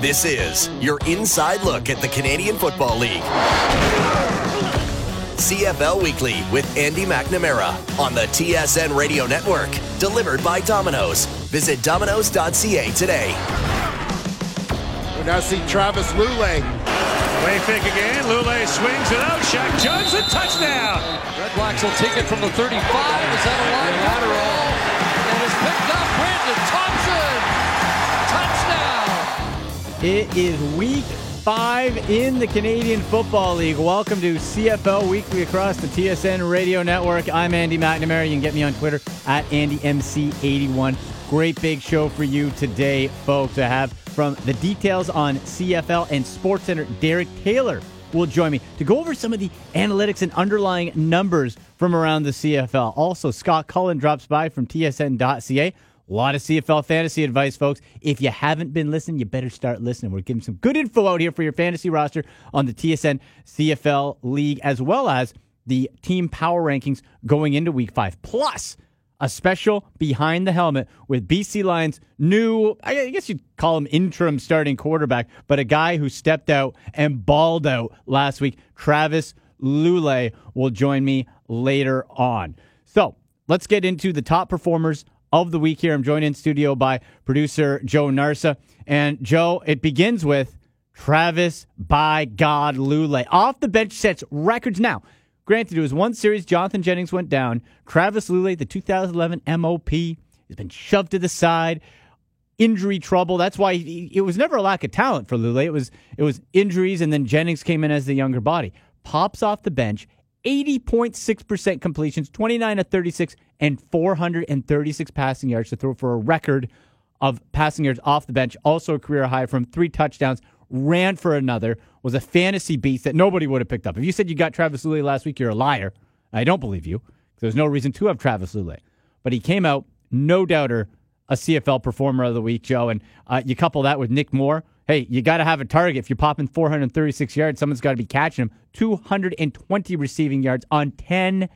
This is your inside look at the Canadian Football League. CFL Weekly with Andy McNamara on the TSN Radio Network. Delivered by Domino's. Visit domino's.ca today. We now see Travis Lulay. Way fake again. Lulay swings it out. Shaq Johnson, touchdown. Red Blacks will take it from the 35. Is that a line lateral? It is week five in the Canadian Football League. Welcome to CFL Weekly across the TSN Radio Network. I'm Andy McNamara. You can get me on Twitter at AndyMC81. Great big show for you today, folks. I have from the details on CFL and SportsCenter, Derek Taylor will join me to go over some of the analytics and underlying numbers from around the CFL. Also, Scott Cullen drops by from TSN.ca. A lot of CFL fantasy advice, folks. If you haven't been listening, you better start listening. We're giving some good info out here for your fantasy roster on the TSN CFL League, as well as the team power rankings going into week five. Plus, a special behind the helmet with BC Lions' new, I guess you'd call him interim starting quarterback, but a guy who stepped out and balled out last week. Travis Lulay will join me later on. So let's get into the top performers of the week here. I'm joined in studio by producer Joe Narsa. And Joe, it begins with Travis by God Lulay. Off the bench sets records now. Granted, it was one series. Jonathan Jennings went down. Travis Lulay, the 2011 MOP, has been shoved to the side. Injury trouble. That's why he, it was never a lack of talent for Lulay. It was it was injuries, and then Jennings came in as the younger body. Pops off the bench, 80.6% completions, 29 to 36, and 436 passing yards to throw for a record of passing yards off the bench. Also a career high from three touchdowns. Ran for another. Was a fantasy beast that nobody would have picked up. If you said you got Travis Lulay last week, you're a liar. I don't believe you. There's no reason to have Travis Lulay. But he came out, no doubter, a CFL performer of the week, Joe. And uh, you couple that with Nick Moore. Hey, you got to have a target. If you're popping 436 yards, someone's got to be catching him. 220 receiving yards on 10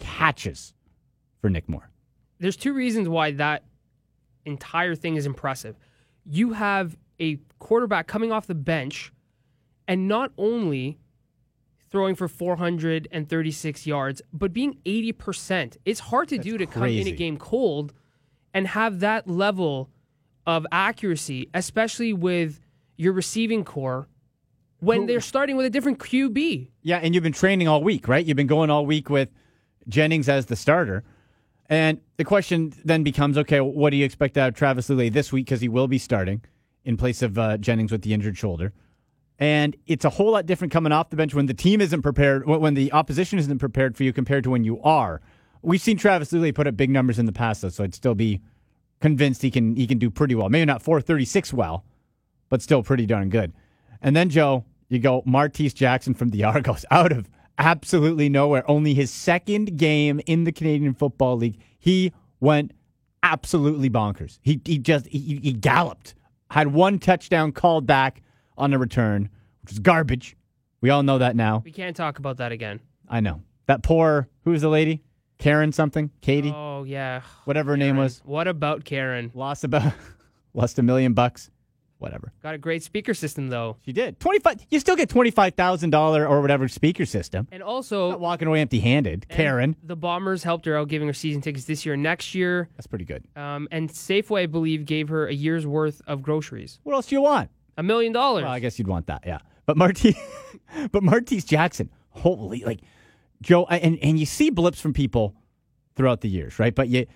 catches for Nick Moore. There's two reasons why that entire thing is impressive. You have a quarterback coming off the bench and not only throwing for 436 yards, but being 80%. It's hard to That's do to come in a game cold and have that level of accuracy, especially with your receiving core when they're starting with a different QB. Yeah, and you've been training all week, right? You've been going all week with Jennings as the starter. And the question then becomes okay, what do you expect out of Travis Lulay this week? Because he will be starting in place of uh, Jennings with the injured shoulder. And it's a whole lot different coming off the bench when the team isn't prepared, when the opposition isn't prepared for you compared to when you are. We've seen Travis Lulay put up big numbers in the past, though, so I'd still be convinced he can he can do pretty well. Maybe not 436 well, but still pretty darn good. And then Joe, you go Martese Jackson from the Argos out of absolutely nowhere. Only his second game in the Canadian Football League, he went absolutely bonkers. He he just he, he galloped. Had one touchdown called back on the return, which was garbage. We all know that now. We can't talk about that again. I know that poor who was the lady, Karen something, Katie, Oh, yeah. whatever her name was, What about Karen? lost about lost a million bucks, whatever. Got a great speaker system, though. She did twenty five. You still get twenty five thousand dollar or whatever speaker system. And also, Not walking away empty handed. Karen, The Bombers helped her out giving her season tickets this year and next year. that's pretty good. Um, and Safeway, I believe, gave her a year's worth of groceries. What else do you want? A million dollars. Well, I guess you'd want that, yeah. But Marty, but Martese Jackson, holy, like Joe, and and you see blips from people throughout the years, right? But you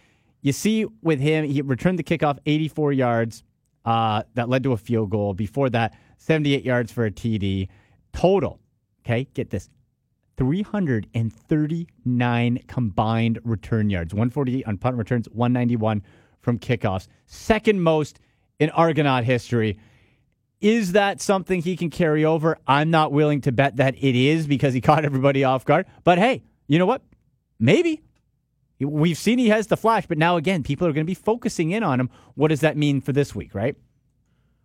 you see with him, he returned the kickoff 84 yards, uh, that led to a field goal. Before that, 78 yards for a TD. Total, okay, get this, 339 combined return yards, 148 on punt returns, 191 from kickoffs, second most in Argonaut history. Is that something he can carry over? I'm not willing to bet that it is because he caught everybody off guard. But hey, you know what? Maybe. We've seen he has the flash, but now again, people are going to be focusing in on him. What does that mean for this week, right?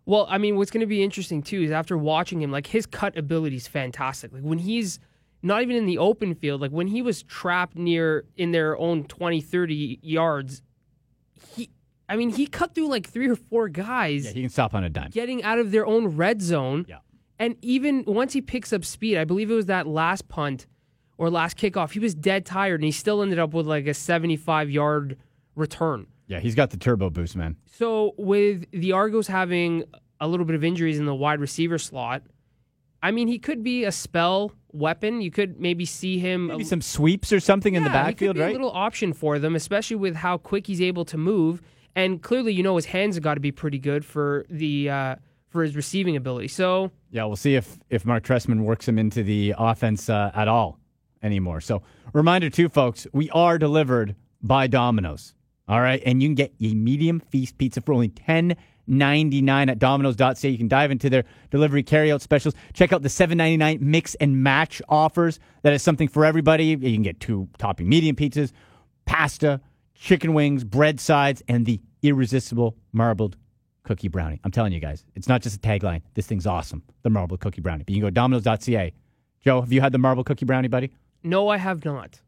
Well, I mean, what's going to be interesting too is after watching him, like his cut ability is fantastic. Like when he's not even in the open field, like when he was trapped near in their own 20, 30 yards, he I mean, he cut through like three or four guys Yeah, he can stop on a dime. getting out of their own red zone. Yeah. And even once he picks up speed, I believe it was that last punt or last kickoff, he was dead tired and he still ended up with like a 75 yard return. Yeah, he's got the turbo boost, man. So with the Argos having a little bit of injuries in the wide receiver slot, I mean, he could be a spell weapon. You could maybe see him Maybe some sweeps or something in the Yeah, he backfield, right? A little option for them, especially with how quick he's able to move, and clearly, you know, his hands have got to be pretty good for the uh, for his receiving ability. So Yeah, we'll see if if Marc Trestman works him into the offense uh, at all anymore. So, reminder too, folks, we are delivered by Domino's. All right, and you can get a medium feast pizza for only ten ninety nine at Domino's.ca. You can dive into their delivery carryout specials. Check out the seven ninety nine mix and match offers. That is something for everybody. You can get two topping medium pizzas, pasta, chicken wings, bread sides, and the irresistible marbled cookie brownie. I'm telling you guys, it's not just a tagline. This thing's awesome. The marble cookie brownie. But you can go to domino's.ca. Joe, have you had the marble cookie brownie, buddy? No, I have not,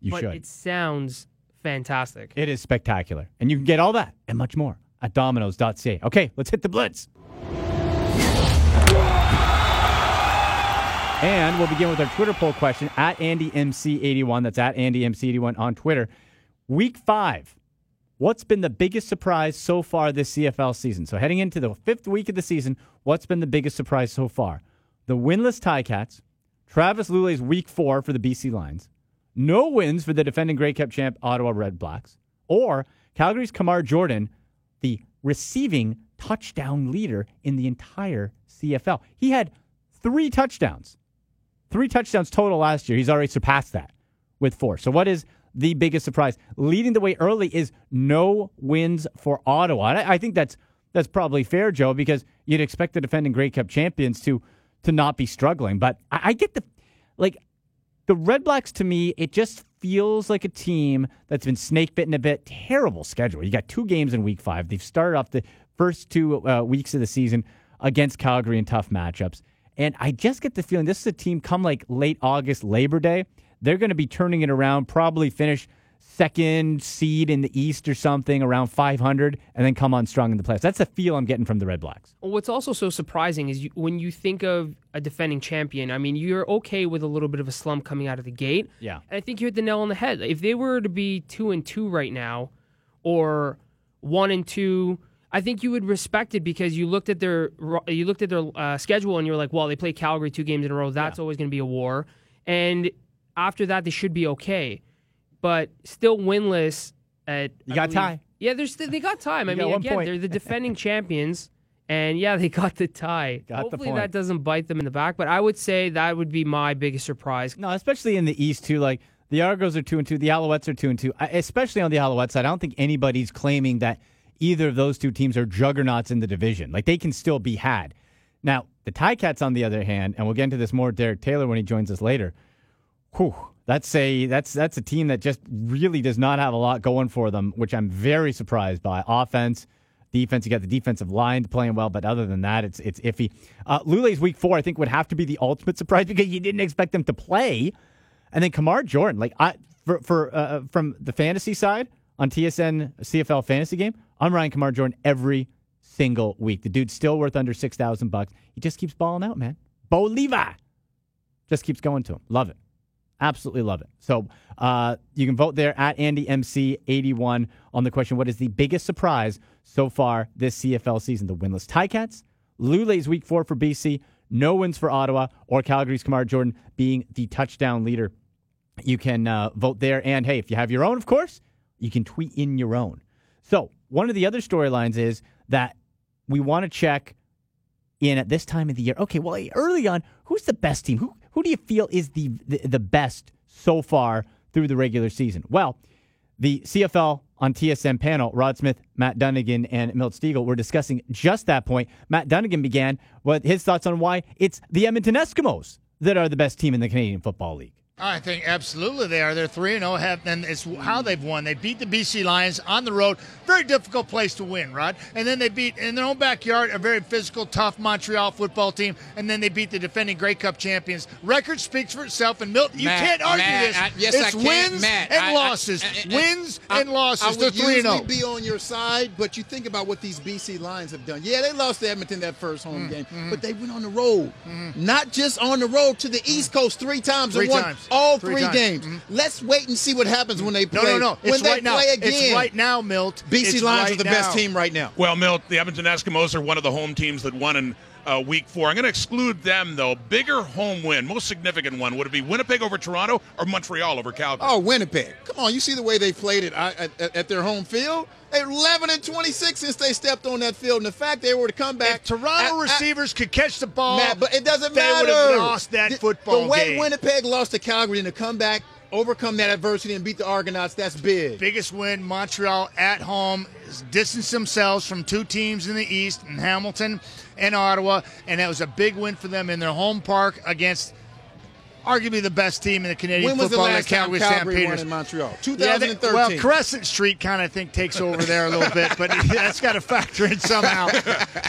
You but should. it sounds fantastic. it is spectacular. And you can get all that and much more at domino's.ca. Okay, let's hit the blitz. And we'll begin with our Twitter poll question at AndyMC81. That's at AndyMC81 on Twitter. Week five. What's been the biggest surprise so far this CFL season? So heading into the fifth week of the season, what's been the biggest surprise so far? The winless Ticats, Travis Lulay's week four for the BC Lions, no wins for the defending Grey Cup champ Ottawa Red Blacks, or Calgary's Kamar Jordan, the receiving touchdown leader in the entire CFL. He had three touchdowns. Three touchdowns total last year. He's already surpassed that with four. So, what is the biggest surprise? Leading the way early is no wins for Ottawa. I, I think that's that's probably fair, Joe, because you'd expect the defending Grey Cup champions to to not be struggling. But I, I get the like the Red Blacks to me, it just feels like a team that's been snake bitten a bit. Terrible schedule. You got two games in week five. They've started off the first two uh, weeks of the season against Calgary in tough matchups. And I just get the feeling this is a team come like late August, Labor Day. They're going to be turning it around, probably finish second seed in the East or something around 500, and then come on strong in the playoffs. That's the feel I'm getting from the Red Blacks. Well, What's also so surprising is you, when you think of a defending champion, I mean, you're okay with a little bit of a slump coming out of the gate. Yeah. And I think you hit the nail on the head. If they were to be two and two right now, or one and two, I think you would respect it because you looked at their you looked at their uh, schedule and you're like, well, they play Calgary two games in a row. That's always going to be a war. And after that, they should be okay. But still winless. At You got time. Yeah, still, they got time. I got mean, again, point. they're the defending champions. And yeah, they got the tie. Got the Hopefully point. that doesn't bite them in the back, but I would say that would be my biggest surprise. No, especially in the East too. Like the Argos are two and two, the Alouettes are two and two. I- Especially on the Alouettes side, I don't think anybody's claiming that either of those two teams are juggernauts in the division. Like they can still be had. Now the Ticats, on the other hand, and we'll get into this more, Derek Taylor when he joins us later. Whew, that's a that's that's a team that just really does not have a lot going for them, which I'm very surprised by. Offense, defense, you got the defensive line playing well, but other than that, it's it's iffy. Uh, Lulay's week four, I think, would have to be the ultimate surprise because you didn't expect them to play, and then Kamar Jordan, like I for for uh, from the fantasy side on TSN CFL fantasy game, I'm Ryan Kamar Jordan every single week. The dude's still worth under six thousand bucks. He just keeps balling out, man. Bo Levi just keeps going to him. Love it. Absolutely love it. So uh, you can vote there at AndyMC81 on the question what is the biggest surprise so far this CFL season? The winless Ticats, Lulay's week four for BC, no wins for Ottawa, or Calgary's Kamar Jordan being the touchdown leader. You can uh, vote there. And hey, if you have your own, of course, you can tweet in your own. So one of the other storylines is that we want to check in at this time of the year. Okay, well, early on, who's the best team? Who who do you feel is the the, the best so far through the regular season? Well, the CFL on TSN panel, Rod Smith, Matt Dunnigan, and Milt Stegall were discussing just that point. Matt Dunnigan began with his thoughts on why it's the Edmonton Eskimos that are the best team in the Canadian Football League. I think absolutely they are. They're three and zero. Have and it's how they've won. They beat the BC Lions on the road. Very difficult place to win, Rod. And then they beat in their own backyard a very physical, tough Montreal football team. And then they beat the defending Grey Cup champions. Record speaks for itself. And Milton, you Matt, can't argue Matt, this. I- yes, it's I can, wins Matt. and I- losses. I- wins and losses. I They're three and zero. Oh. be on your side, but you think about what these BC Lions have done. Yeah, they lost to Edmonton that first Mm, home game, mm. but they went on the road. Mm. Not just on the road to the East mm. Coast three times Three won times. all Three three, times. games. Mm-hmm. Let's wait and see what happens when they play. No, no, no. When It's they right now. play again, It's right now, Milt. BC It's Lions right are the now. best team right now. Well, Milt, the Edmonton Eskimos are one of the home teams that won in uh, week four. I'm going to exclude them, though. Bigger home win, most significant one. Would it be Winnipeg over Toronto or Montreal over Calgary? Oh, Winnipeg! Come on, you see the way they played it at, at, at their home field. 11 and 26 since they stepped on that field, and the fact they were to come back. If Toronto at- at- receivers could catch the ball, Matt, but it doesn't they matter. would have lost that the, football The way game. Winnipeg lost to Calgary in the come back, overcome that adversity, and beat the Argonauts, that's big. biggest win Montreal at home distanced themselves from two teams in the east in hamilton and ottawa and that was a big win for them in their home park against arguably the best team in the canadian When was the last the time calgary Calgary won stampeders in Montreal? Yeah, they- 2013. well, Crescent Street kind of think takes over there a little bit, but that's got to factor in somehow.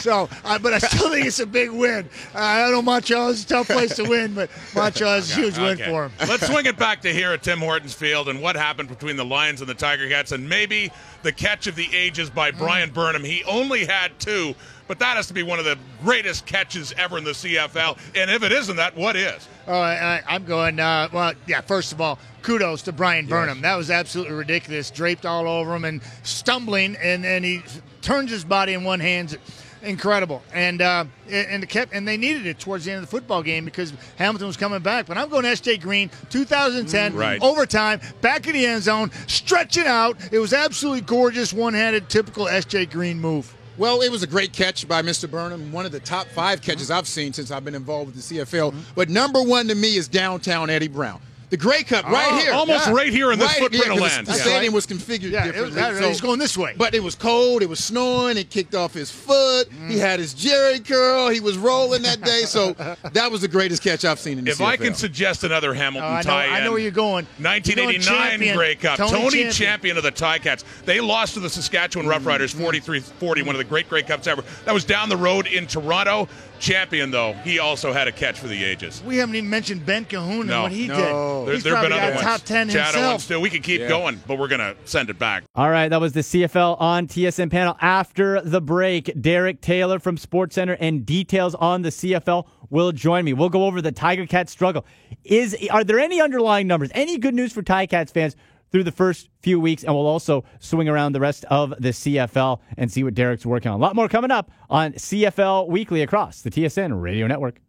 So, uh, but I still think it's a big win. Uh, I know Montreal is a tough place to win, but Montreal is a huge win for them. Let's swing it back to here at Tim Hortons Field and what happened between the Lions and the Tiger Cats, and maybe the catch of the ages by. Bryan Burnham. He only had two, but that has to be one of the greatest catches ever in the CFL. And if it isn't that, what is? Oh, I, I'm going. Uh, well, yeah. First of all, kudos to Bryan Burnham. That was absolutely ridiculous. Draped all over him and stumbling, and then he turns his body in one hand. Incredible, and uh, and kept and they needed it towards the end of the football game because Hamilton was coming back. But I'm going S.J. Green, 2010, Right. overtime, back in the end zone, stretching out. It was absolutely gorgeous, one-handed, typical S.J. Green move. Well, it was a great catch by Mr. Burnham, one of the top five catches mm-hmm. I've seen since I've been involved with the CFL. Mm-hmm. But number one to me is downtown Eddie Brown. The Grey Cup right Oh, here. almost right here in this footprint of 'cause land. The Yeah. stadium was configured Yeah, it was, differently. that, he's going this way. But it was cold. It was snowing. It kicked off his foot. He mm. had his Jerry curl. He was rolling that day. So that was the greatest catch I've seen in the If CFL. I can suggest another Hamilton Oh, I know- tie-in, I know where you're going. You're going 1989. Grey Cup. Tony Tony, champion. champion. of the Ticats. They lost to the Saskatchewan Roughriders mm-hmm. 43-40, one of the great Grey Cups ever. That was down the road in Toronto. Champion though, he also had a catch for the ages. we haven't even mentioned Ben Cahoon and No. what he No. did. There, He's there have been probably other got ones. top ten Shadow himself. ones too. We can keep going, but we're gonna send it back. All right, that was the CFL on TSN panel. After the break, Derek Taylor from SportsCenter and details on the CFL will join me. We'll go over the Tiger Cat struggle. Is are there any underlying numbers? Any good news for Tiger Cats fans through the first few weeks? And we'll also swing around the rest of the CFL and see what Derek's working on. A lot more coming up on CFL Weekly across the TSN Radio Network.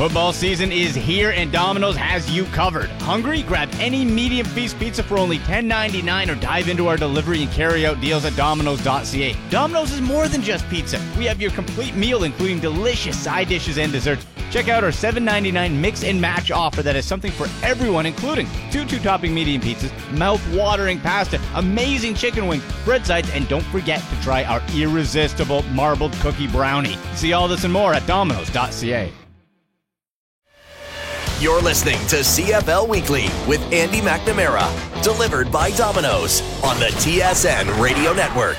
Football season is here and Domino's has you covered. Hungry? Grab any medium feast pizza for only $10.99 or dive into our delivery and carry out deals at Domino's.ca. Domino's is more than just pizza. We have your complete meal, including delicious side dishes and desserts. Check out our $7.99 mix and match offer that has something for everyone, including two two topping medium pizzas, mouth watering pasta, amazing chicken wings, bread sides, and don't forget to try our irresistible marbled cookie brownie. See all this and more at Domino's.ca. You're listening to CFL Weekly with Andy McNamara, delivered by Domino's on the TSN Radio Network.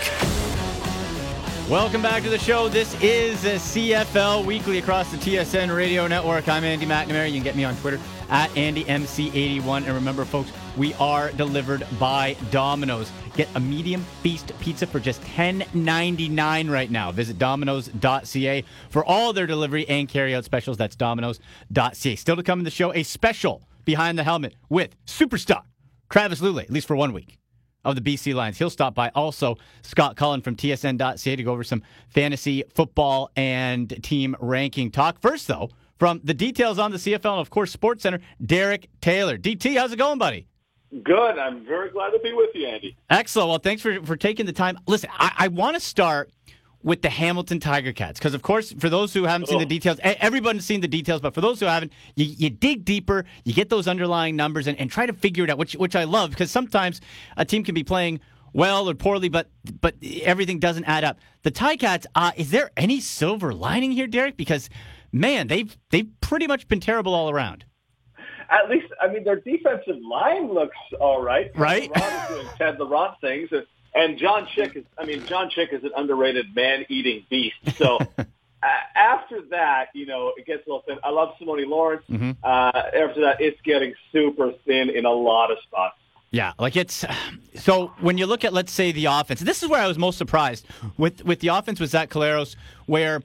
Welcome back to the show. This is CFL Weekly across the TSN Radio Network. I'm Andy McNamara. You can get me on Twitter at AndyMC81. And remember, folks, we are delivered by Domino's. Get a medium feast pizza for just $10.99 right now. Visit Domino's.ca for all their delivery and carryout specials. That's Domino's.ca. Still to come in the show, a special behind the helmet with superstar Travis Lulay, at least for one week of the BC Lions. He'll stop by. Also, Scott Cullen from TSN.ca to go over some fantasy football and team ranking talk. First, though, from the details on the CFL and, of course, Sports Center, Derek Taylor. DT, how's it going, buddy? Good. I'm very glad to be with you, Andy. Excellent. Well, thanks for, for taking the time. Listen, I, I want to start with the Hamilton Tiger Cats because, of course, for those who haven't seen the details, e- everybody's seen the details, but for those who haven't, you, you dig deeper, you get those underlying numbers, and, and try to figure it out, which which I love because sometimes a team can be playing well or poorly, but but everything doesn't add up. The Tiger Cats, uh, is there any silver lining here, Derek? Because man, they've they've pretty much been terrible all around. at least, I mean, their defensive line looks all right. Right. Is doing Ted Laurent things. And, and John Chick is, I mean, John Chick is an underrated man-eating beast. So uh, after that, you know, it gets a little thin. I love Simoni Lawrence. Mhm. Uh, after that, it's getting super thin in a lot of spots. Yeah, like it's so when you look at let's say the offense. This is where I was most surprised with with the offense with Zach Collaros, where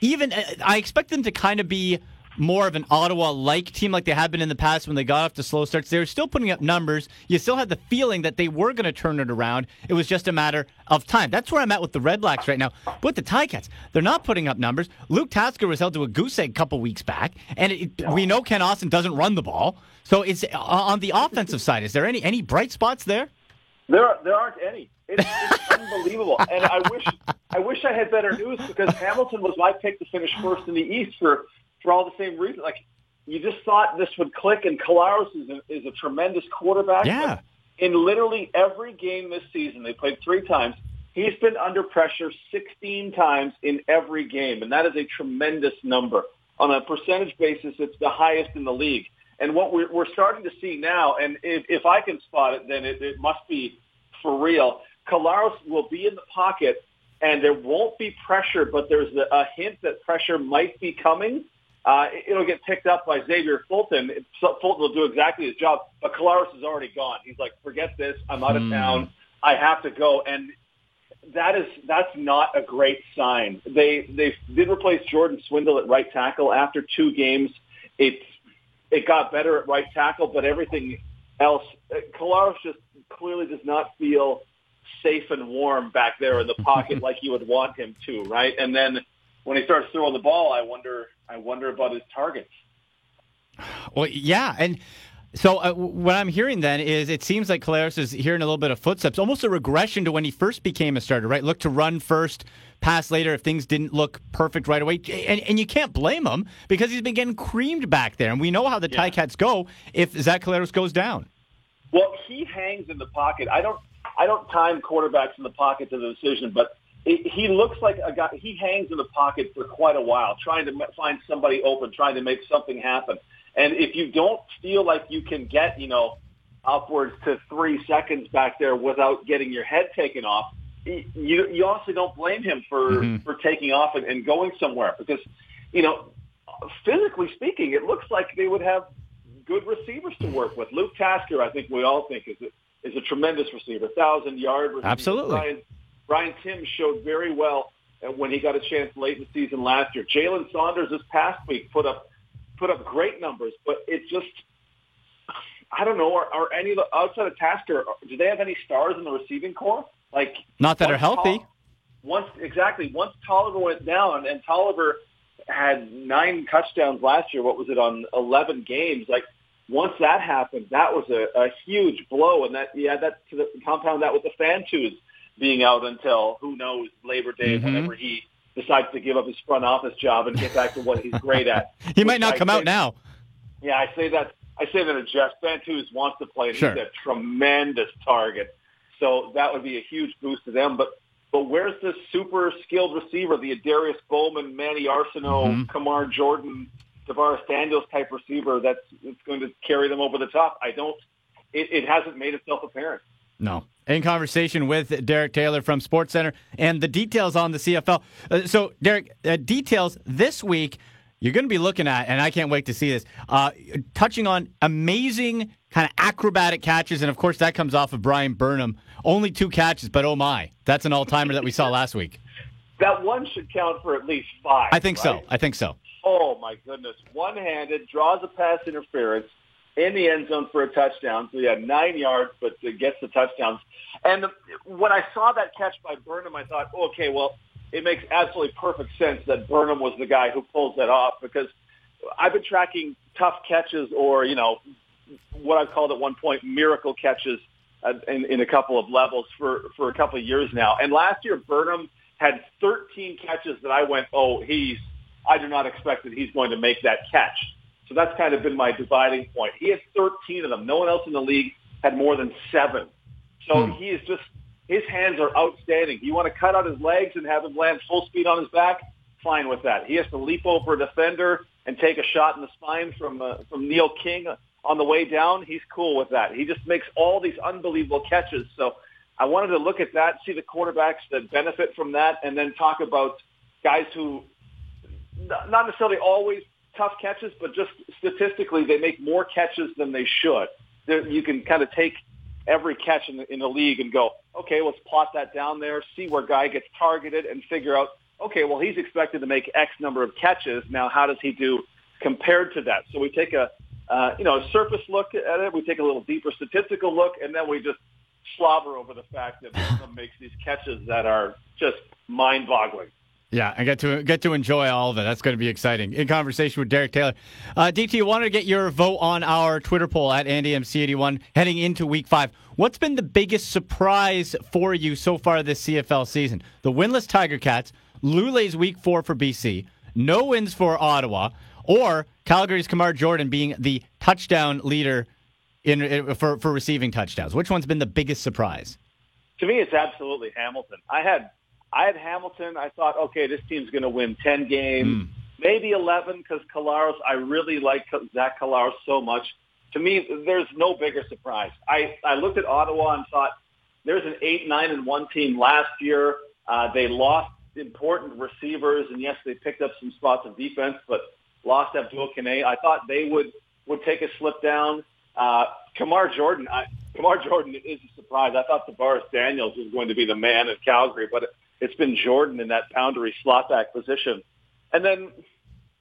even uh, I expect them to kind of be more of an Ottawa like team like they have been in the past when they got off to slow starts. They were still putting up numbers. You still had the feeling that they were going to turn it around. It was just a matter of time. That's where I'm at with the Red Blacks right now. But with the Ticats, they're not putting up numbers. Luke Tasker was held to a goose egg a couple weeks back, and it, we know Kent Austin doesn't run the ball. So it's uh, on the offensive side. Is there any any bright spots there? There, there aren't any. It's, it's unbelievable, and I wish, I wish I had better news because Hamilton was my pick to finish first in the East for, for all the same reasons. Like you just thought this would click, and Collaros is a, is a tremendous quarterback. Yeah. But in literally every game this season, they played three times. He's been under pressure 16 times in every game, and that is a tremendous number. On a percentage basis, it's the highest in the league. And what we're, we're starting to see now, and if, if I can spot it, then it, it must be for real. Collaros will be in the pocket, and there won't be pressure, but there's a, a hint that pressure might be coming. Uh, it- it'll get picked up by Xavier Fulton. Fulton will do exactly his job, but Collaros is already gone. He's like, forget this. I'm out of town. I have to go. And that is that's not a great sign. They they did replace Jordan Swindle at right tackle after two games. It it got better at right tackle, but everything else, uh, Collaros just clearly does not feel safe and warm back there in the pocket like you would want him to, right? And then when he starts throwing the ball, I wonder I wonder about his targets. Well, yeah, and so uh, what I'm hearing then is it seems like Collaros is hearing a little bit of footsteps, almost a regression to when he first became a starter, right? Look to run first, pass later if things didn't look perfect right away, and, and you can't blame him because he's been getting creamed back there, and we know how the Yeah. Ticats go if Zach Collaros goes down. Well, he hangs in the pocket. I don't I don't time quarterbacks in the pocket to the decision, but it, he looks like a guy. He hangs in the pocket for quite a while, trying to find somebody open, trying to make something happen. And if you don't feel like you can get, you know, upwards to three seconds back there without getting your head taken off, you you honestly don't blame him for Mhm. for taking off and, and going somewhere because, you know, physically speaking, it looks like they would have good receivers to work with. Luke Tasker, I think we all think is a, is a tremendous receiver, thousand yard receiver. Absolutely. Brian, Brian Tim showed very well when he got a chance late in the season last year. Jalen Saunders this past week put up put up great numbers, but it just I don't know. Are, are any of the outside of Tasker? Do they have any stars in the receiving core? Like Not that are healthy. Tol- once exactly once Toliver went down, and Toliver had nine touchdowns last year. What was it on eleven games? Like once that happened, that was a, a huge blow, and that yeah, that to the, compound that with the Fantuz being out until who knows Labor Day, Mhm. whenever he decides to give up his front office job and get back to what he's great at. He might not I come out now. yeah, I say that. I say that to Jeff Fantuz wants to play. and Sure. He's a tremendous target, so that would be a huge boost to them. But but where's the super skilled receiver, the Darius Bowman, Manny Arceneaux, Mhm. Kamar Jordan, DaVaris Daniels type receiver that's, that's going to carry them over the top? I don't. It, it hasn't made itself apparent. No. In conversation with Derek Taylor from SportsCenter and the details on the CFL. Uh, so, Derek, uh, details this week you're going to be looking at, and I can't wait to see this, uh, touching on amazing kind of acrobatic catches. And of course, that comes off of Bryan Burnham. Only two catches, but oh my, that's an all timer that we saw last week. That one should count for at least five. I think so. I think so. Oh my goodness! One-handed draws a pass interference in the end zone for a touchdown. So he had nine yards, but gets the touchdowns. And when I saw that catch by Burnham, I thought, okay, well, it makes absolutely perfect sense that Burnham was the guy who pulls that off because I've been tracking tough catches or you know what I've called at one point miracle catches in, in a couple of levels for for a couple of years now. And last year, Burnham had 13 catches that I went, oh, he's I do not expect that he's going to make that catch. So that's kind of been my dividing point. He has 13 of them. No one else in the league had more than seven. So Hmm. he is just his hands are outstanding. You want to cut out his legs and have him land full speed on his back? Fine with that. He has to leap over a defender and take a shot in the spine from uh, from Neil King on the way down, he's cool with that. He just makes all these unbelievable catches. So I wanted to look at that, see the quarterbacks that benefit from that, and then talk about guys who not necessarily always tough catches, but just statistically, they make more catches than they should. There, you can kind of take every catch in the, in the league and go, okay, let's plot that down there, see where guy gets targeted, and figure out, okay, well, he's expected to make X number of catches. Now, how does he do compared to that? So we take a, uh, you know, a surface look at it. We take a little deeper statistical look, and then we just slobber over the fact that makes these catches that are just mind-boggling. Yeah, I get to get to enjoy all of it. That's going to be exciting. In conversation with Derek Taylor, uh, DT, wanted to get your vote on our Twitter poll at AndyMC81 heading into Week Five. What's been the biggest surprise for you so far this CFL season? The winless Tiger Cats, Lulay's Week Four for BC, no wins for Ottawa, or Calgary's Kamar Jordan being the touchdown leader in, in for for receiving touchdowns. Which one's been the biggest surprise? To me, it's absolutely Hamilton. I had I had Hamilton. I thought, okay, this team's going to win 10 games, mm. maybe 11 because Collaros, I really like Zach Collaros so much. To me, there's no bigger surprise. I, I looked at Ottawa and thought there's an 8, 9, and 1 team last year. Uh, they lost important receivers, and yes, they picked up some spots of defense, but lost Abdul Kanneh. I thought they would, would take a slip down. Uh, Kamar Jordan, I, Kamar Jordan is a surprise. I thought DaVaris Daniels was going to be the man in Calgary, but it's been Jordan in that boundary slot back position. And then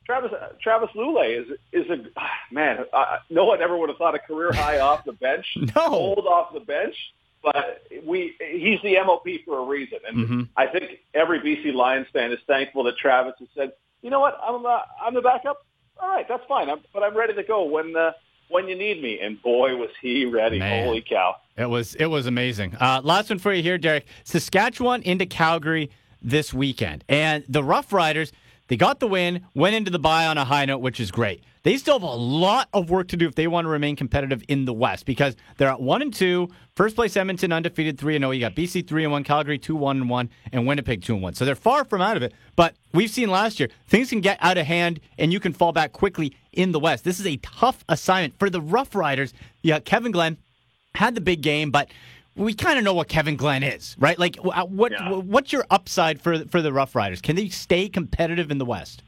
Travis Travis Lulay is is a ah, man. Uh, no one ever would have thought a career high off the bench, no. hold off the bench. But we he's the MOP for a reason, and mm-hmm. I think every BC Lions fan is thankful that Travis has said, you know what, I'm uh, I'm the backup. All right, that's fine. I'm, but I'm ready to go when uh, when you need me. And boy, was he ready! Man. Holy cow! It was it was amazing. Uh, last one for you here, Derek. Saskatchewan into Calgary this weekend, and the Rough Riders they got the win, went into the bye on a high note, which is great. They still have a lot of work to do if they want to remain competitive in the West because they're at one and two. First place Edmonton undefeated three and zero. Oh. You got BC three and one, Calgary two one and one, and Winnipeg two and one. So they're far from out of it. But we've seen last year things can get out of hand and you can fall back quickly in the West. This is a tough assignment for the Rough Riders. Yeah, Kevin Glenn had the big game, but we kind of know what Kevin Glenn is, right? Like, uh, what yeah. what's your upside for for the Rough Riders? Can they stay competitive in the West?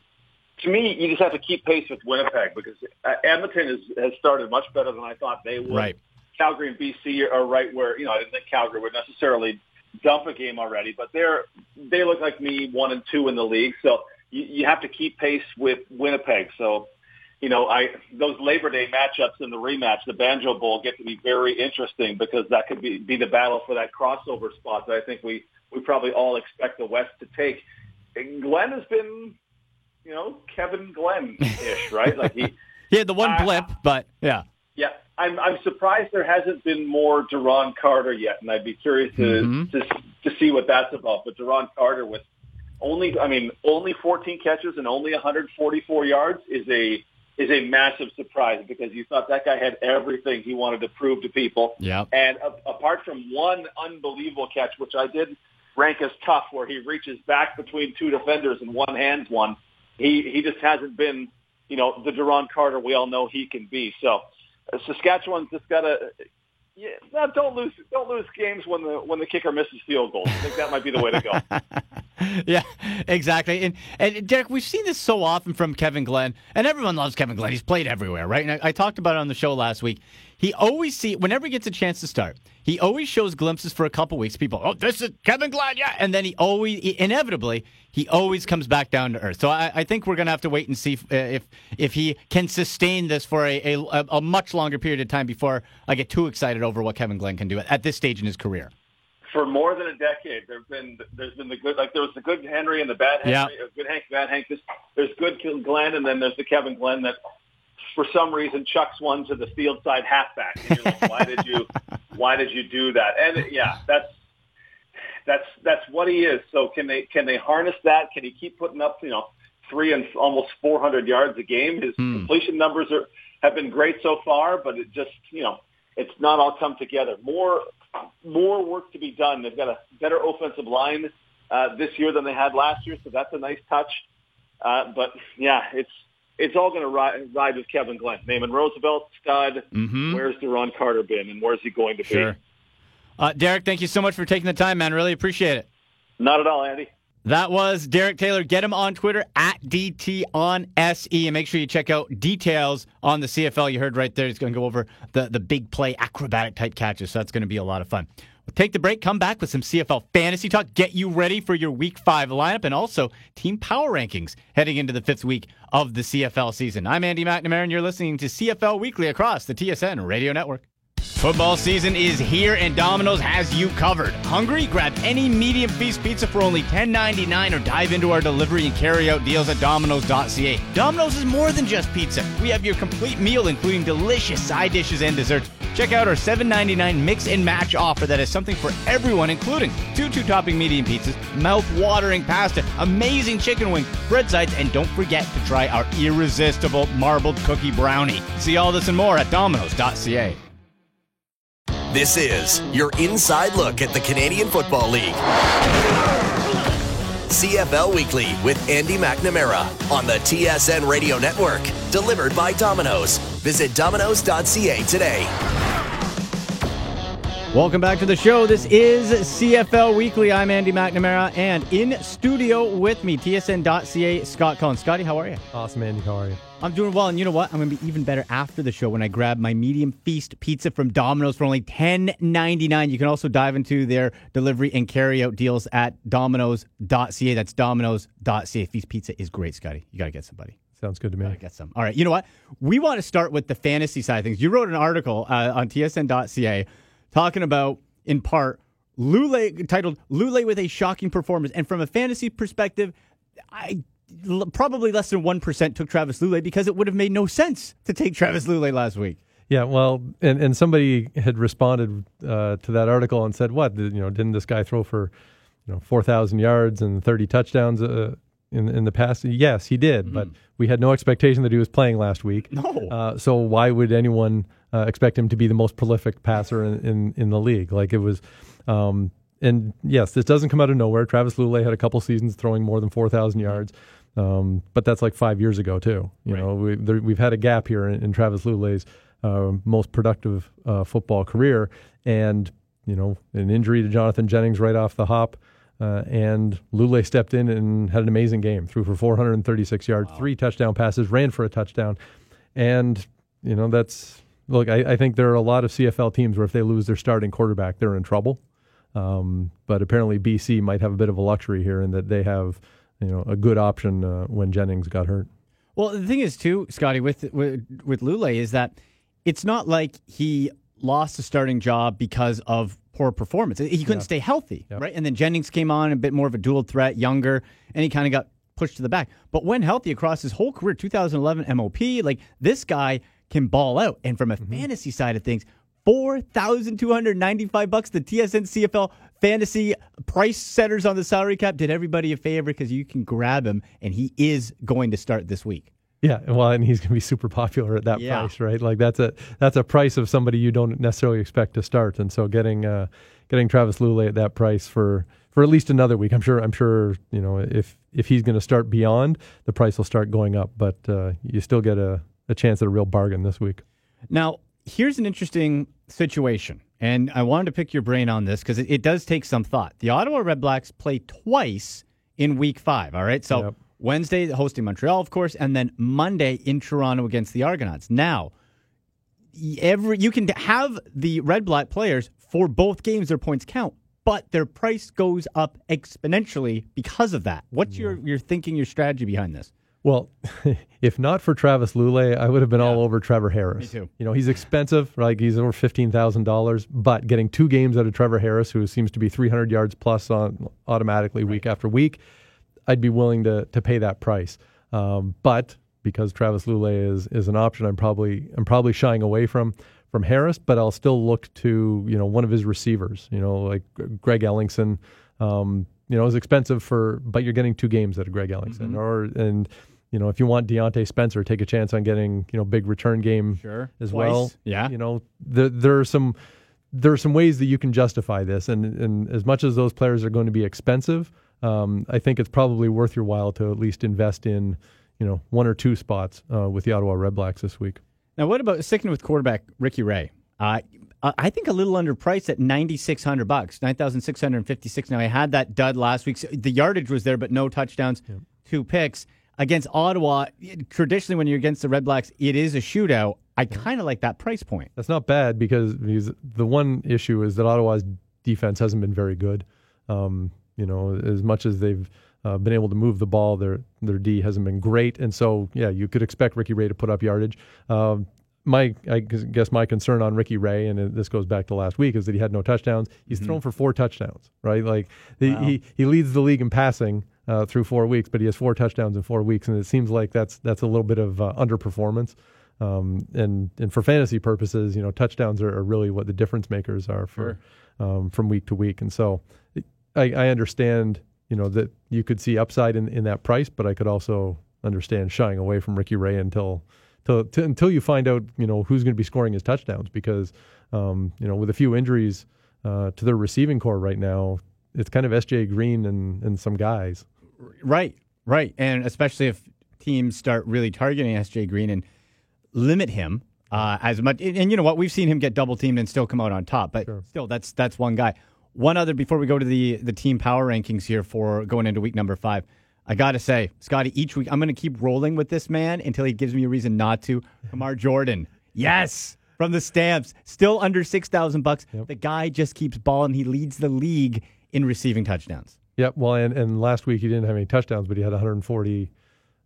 To me, you just have to keep pace with Winnipeg because uh, Edmonton has, has started much better than I thought they would. Right. Calgary and BC are right where you know I didn't think Calgary would necessarily dump a game already, but they're they look like me one and two in the league, so you, you have to keep pace with Winnipeg. So you know, I those Labor Day matchups in the rematch, the Banjo Bowl, get to be very interesting because that could be be the battle for that crossover spot that I think we we probably all expect the West to take. And Glenn has been, you know, Kevin Glenn ish, right? Like he he had the one blip, but yeah. Yeah, I'm I'm surprised there hasn't been more Duron Carter yet, and I'd be curious to mm-hmm. to to see what that's about. But Duron Carter with only, I mean, only 14 catches and only 144 yards is a is a massive surprise because you thought that guy had everything he wanted to prove to people. Yeah. And a- apart from one unbelievable catch, which I did rank as tough, where he reaches back between two defenders and one hands one, he he just hasn't been, you know, the Duron Carter we all know he can be. So uh, Saskatchewan's just got to. Yeah, don't lose don't lose games when the when the kicker misses field goals. I think that might be the way to go. yeah, exactly. And, and Derek, we've seen this so often from Kevin Glenn, and everyone loves Kevin Glenn. He's played everywhere, right? And I, I talked about it on the show last week. He always see whenever he gets a chance to start, he always shows glimpses for a couple weeks. People, oh, this is Kevin Glenn, yeah, and then he always, he, inevitably, he always comes back down to earth. So I, I think we're going to have to wait and see if, uh, if, if he can sustain this for a, a, a much longer period of time before I get too excited over what Kevin Glenn can do at this stage in his career for more than a decade, there's been there's been the good like there was the good Henry and the bad Henry, yeah. good Hank, bad Hank. There's, there's good Glenn, and then there's the Kevin Glenn that for some reason chucks one to the field side halfback. And you're like, why did you why did you do that? And yeah, that's that's that's what he is. So can they can they harness that? Can he keep putting up you know three and almost 400 yards a game? His hmm. completion numbers are have been great so far, but it just you know it's not all come together. More more work to be done. They've got a better offensive line uh, this year than they had last year, so that's a nice touch. Uh, but yeah, it's it's all going to ride, ride with Kevin Glenn. Naaman Roosevelt, stud. Mhm. Where's Duron Carter been, and where's he going to Sure. be? Uh, Derek, thank you so much for taking the time, man. Really appreciate it. Not at all, Andy. That was Derek Taylor. Get him on Twitter at DT on SE and make sure you check out details on the CFL. You heard right there. He's going to go over the, the big play acrobatic type catches. So that's going to be a lot of fun. We'll take the break, come back with some CFL fantasy talk, get you ready for your week five lineup and also team power rankings heading into the fifth week of the CFL season. I'm Andy McNamara and you're listening to CFL Weekly across the TSN radio network. Football season is here and Domino's has you covered. Hungry? Grab any medium feast pizza for only $10.99 or dive into our delivery and carry out deals at Domino's.ca. Domino's is more than just pizza. We have your complete meal, including delicious side dishes and desserts. Check out our $7.99 mix and match offer that has something for everyone, including two two topping medium pizzas, mouth watering pasta, amazing chicken wings, bread sides, and don't forget to try our irresistible marbled cookie brownie. See all this and more at Domino's.ca. This is your inside look at the Canadian Football League. CFL Weekly with Andy McNamara on the TSN Radio Network. Delivered by Domino's. Visit domino's.ca today. Welcome back to the show. This is CFL Weekly. I'm Andy McNamara, and in studio with me, TSN.ca, Scott Cullen. Scotty, how are you? Awesome, Andy. How are you? I'm doing well, and you know what? I'm going to be even better after the show when I grab my medium feast pizza from Domino's for only $10.99. You can also dive into their delivery and carry out deals at domino's.ca. That's domino's.ca. Feast pizza is great, Scotty. You got to get somebody. Sounds good to me. I Get some. All right. You know what? We want to start with the fantasy side of things. You wrote an article uh, on tsn.ca talking about, in part, Lulay titled "Lulay with a shocking performance." And from a fantasy perspective, I probably less than one percent took Travis Lulay because it would have made no sense to take Travis Lulay last week. Yeah, well, and, and somebody had responded uh, to that article and said, "What? You know, didn't this guy throw for, you know, four thousand yards and thirty touchdowns uh, in in the past?" Yes, he did, but we had no expectation that he was playing last week. No. Uh, so why would anyone uh, expect him to be the most prolific passer in, in, in the league? Like it was, um, and yes, this doesn't come out of nowhere. Travis Lulay had a couple seasons throwing more than four thousand yards. Um, but that's like five years ago too. You know, we, there, we've had a gap here in, in Travis Lulay's uh, most productive uh, football career, and you know, an injury to Jonathan Jennings right off the hop, uh, and Lulay stepped in and had an amazing game. Threw for 436 yards, three touchdown passes, ran for a touchdown, and you know that's look. I, I think there are a lot of CFL teams where if they lose their starting quarterback, they're in trouble. Um, but apparently, BC might have a bit of a luxury here in that they have you know a good option uh, when Jennings got hurt. Well, the thing is too, Scotty, with with, with Lulay is that it's not like he lost a starting job because of poor performance. He couldn't Yeah. stay healthy, Yep. right? And then Jennings came on a bit more of a dual threat, younger, and he kind of got pushed to the back. But when healthy across his whole career, 2011 MOP, like this guy can ball out. And from a fantasy side of things, four thousand two hundred ninety-five bucks. The TSN CFL fantasy price setters on the salary cap did everybody a favor because you can grab him, and he is going to start this week. Yeah, well, and he's going to be super popular at that Yeah. price, right? Like that's a that's a price of somebody you don't necessarily expect to start, and so getting uh, getting Travis Lulay at that price for for at least another week, I'm sure I'm sure you know if if he's going to start beyond, the price will start going up, but uh, you still get a, a chance at a real bargain this week. Now, here's an interesting situation, and I wanted to pick your brain on this because it, it does take some thought. The Ottawa Red Blacks play twice in Week Five. All right, so Yep. Wednesday hosting Montreal, of course, and then Monday in Toronto against the Argonauts. Now, every you can have the Red Black players for both games; their points count, but their price goes up exponentially because of that. What's your your thinking, your strategy behind this? Well, if not for Travis Lulay, I would have been all over Trevor Harris. Me too. You know, he's expensive, like he's over fifteen thousand dollars, but getting two games out of Trevor Harris, who seems to be three hundred yards plus on automatically week after week, I'd be willing to to pay that price. Um, but because Travis Lulay is is an option, I'm probably I'm probably shying away from from Harris, but I'll still look to you know one of his receivers, you know like Greg Ellingson. Um, you know, is expensive for, but you're getting two games out of Greg Ellingson, or and you know if you want Diontae Spencer, take a chance on getting you know big return game Sure. as Twice. well. Yeah. you know there there are some there are some ways that you can justify this, and and as much as those players are going to be expensive, um, I think it's probably worth your while to at least invest in you know one or two spots uh, with the Ottawa Redblacks this week. Now, what about sticking with quarterback Ricky Ray? Uh, I think a little underpriced at ninety six hundred bucks, nine thousand six hundred fifty six. Now, I had that dud last week. The yardage was there, but no touchdowns, two picks against Ottawa. Traditionally, when you're against the Red Blacks, it is a shootout. I kind of like that price point. That's not bad because, the one issue is that Ottawa's defense hasn't been very good. Um, you know, as much as they've uh, been able to move the ball, their their D hasn't been great, and so yeah, you could expect Ricky Ray to put up yardage. Um, my I guess my concern on Ricky Ray, and this goes back to last week, is that he had no touchdowns. He's mm-hmm. thrown for four touchdowns, right? Like the, wow. he he leads the league in passing uh, through four weeks, but he has four touchdowns in four weeks, and it seems like that's that's a little bit of uh, underperformance. Um, and and for fantasy purposes, you know, touchdowns are, are really what the difference makers are for sure. um, from week to week. And so, I, I, understand, you know, that you could see upside in, in that price, but I could also understand shying away from Ricky Ray until till, till until you find out, you know, who's going to be scoring his touchdowns. Because, um, you know, with a few injuries uh, to their receiving corps right now, it's kind of S.J. Green and and some guys. Right, right, and especially if teams start really targeting S.J. Green and limit him uh, as much. And you know what? We've seen him get double teamed and still come out on top. But sure. still, that's that's one guy. One other before we go to the the team power rankings here for going into week number five. I got to say, Scotty, each week I'm going to keep rolling with this man until he gives me a reason not to. Kamar Jordan, yes, from the stamps, still under six thousand bucks. The guy just keeps balling. He leads the league in receiving touchdowns. Yep. Well, and, and last week he didn't have any touchdowns, but he had 140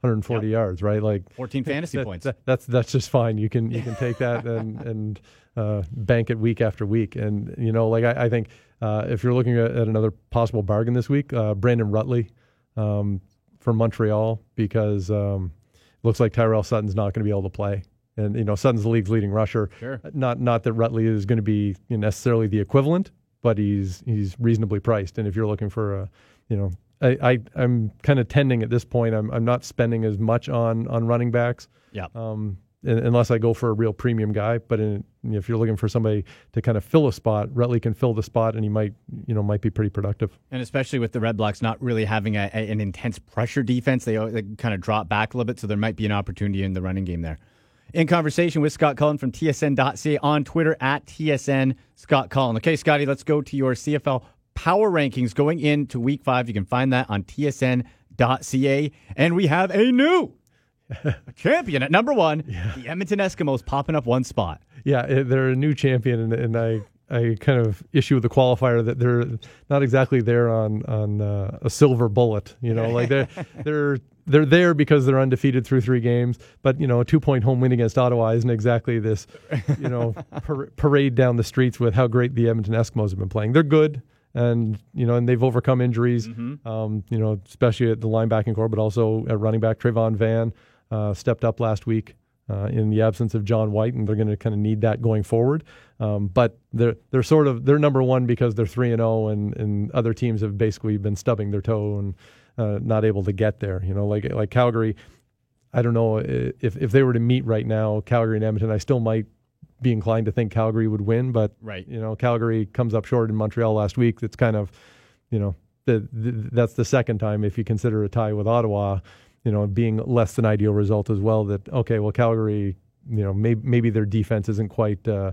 140 yep. yards, right? Like 14 fantasy that, points. That, that's that's just fine. You can you can take that and and uh, bank it week after week. And you know, like I, I think uh, if you're looking at, at, another possible bargain this week, uh, Brandon Rutley um, from Montreal, because um, looks like Tyrell Sutton's not going to be able to play. And you know, Sutton's the league's leading rusher. Sure. Not not that Rutley is going to be you know, necessarily the equivalent, but he's he's reasonably priced. And if you're looking for a you know I, I am kind of tending at this point. I'm I'm not spending as much on on running backs. Yeah. Um, unless I go for a real premium guy. But in, if you're looking for somebody to kind of fill a spot, Rutley can fill the spot, and he might, you know, might be pretty productive. And especially with the Red Blacks not really having a, a, an intense pressure defense, they, they kind of drop back a little bit, so there might be an opportunity in the running game there. In conversation with Scott Cullen from TSN.ca on Twitter at TSN Scott Cullen. Okay, Scotty, let's go to your CFL power rankings going into week five. You can find that on tsn.ca. And we have a new champion at number one. Yeah. The Edmonton Eskimos popping up one spot. Yeah, eh, they're a new champion, and, and I I kind of issue with the qualifier that they're not exactly there on on uh, a silver bullet. You know, like they're they're they're there because they're undefeated through three games. But you know, a two point home win against Ottawa isn't exactly this you know par- parade down the streets with how great the Edmonton Eskimos have been playing. They're good and you know, and they've overcome injuries. Mm-hmm. Um, you know, especially at the linebacking corps, but also at running back. Travon Van uh, stepped up last week uh, in the absence of John White, and they're going to kind of need that going forward. Um, but they're they're sort of they're number one because they're three and zero, oh, and other teams have basically been stubbing their toe and uh, not able to get there. You know, like like Calgary. I don't know if if they were to meet right now, Calgary and Edmonton. I still might be inclined to think Calgary would win, but right. you know Calgary comes up short in Montreal last week. That's kind of, you know, the, the, that's the second time if you consider a tie with Ottawa, you know, being less than ideal result as well. That okay, well Calgary, you know, maybe maybe their defense isn't quite uh,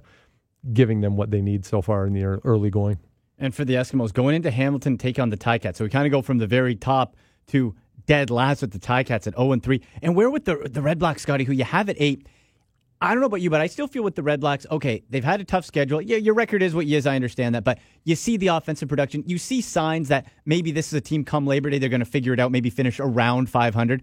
giving them what they need so far in the early going. And for the Eskimos going into Hamilton, take on the Ticats. So we kind of go from the very top to dead last with the Ticats at 0 and 3. And where with the the Red Black Scotty, who you have at eight I don't know about you, but I still feel with the Red Blacks, okay, they've had a tough schedule. Yeah, your record is what it is. I understand that. But you see the offensive production. You see signs that maybe this is a team come Labor Day, they're going to figure it out, maybe finish around 500.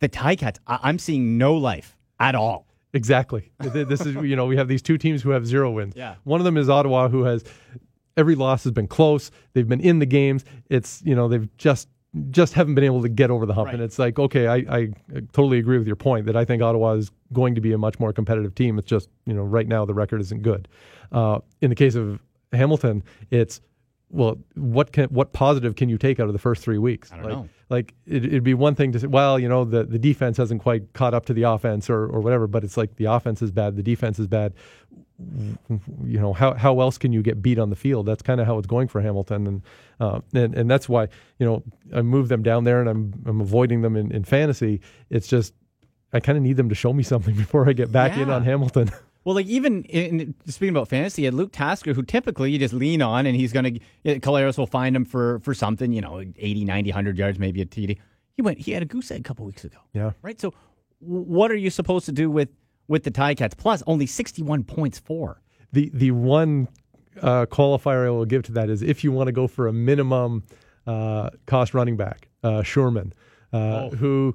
The Ticats, I- I'm seeing no life at all. Exactly. this is, you know, we have these two teams who have zero wins. Yeah. One of them is Ottawa, who has every loss has been close. They've been in the games. It's, you know, they've just just haven't been able to get over the hump. Right. And it's like, okay, I, I totally agree with your point that I think Ottawa is going to be a much more competitive team. It's just, you know, right now the record isn't good. Uh, in the case of Hamilton, it's, well, what can what positive can you take out of the first three weeks? I don't like, know. Like it, would be one thing to say, well, you know, the, the defense hasn't quite caught up to the offense or, or whatever, but it's like the offense is bad, the defense is bad. You know how how else can you get beat on the field? That's kind of how it's going for Hamilton, and uh, and and that's why you know I move them down there, and I'm I'm avoiding them in, in fantasy. It's just I kind of need them to show me something before I get back in on Hamilton. Well, like even in, speaking about fantasy, you had Luke Tasker, who typically you just lean on, and he's going to Collaros will find him for for something, you know, 80, 90, 100 yards, maybe a TD. He went. He had a goose egg a couple weeks ago. Yeah. Right. So, w- what are you supposed to do with with the Ticats? Plus, only sixty one points for. The the one uh, qualifier I will give to that is if you want to go for a minimum uh, cost running back, uh, Sherman, uh, who,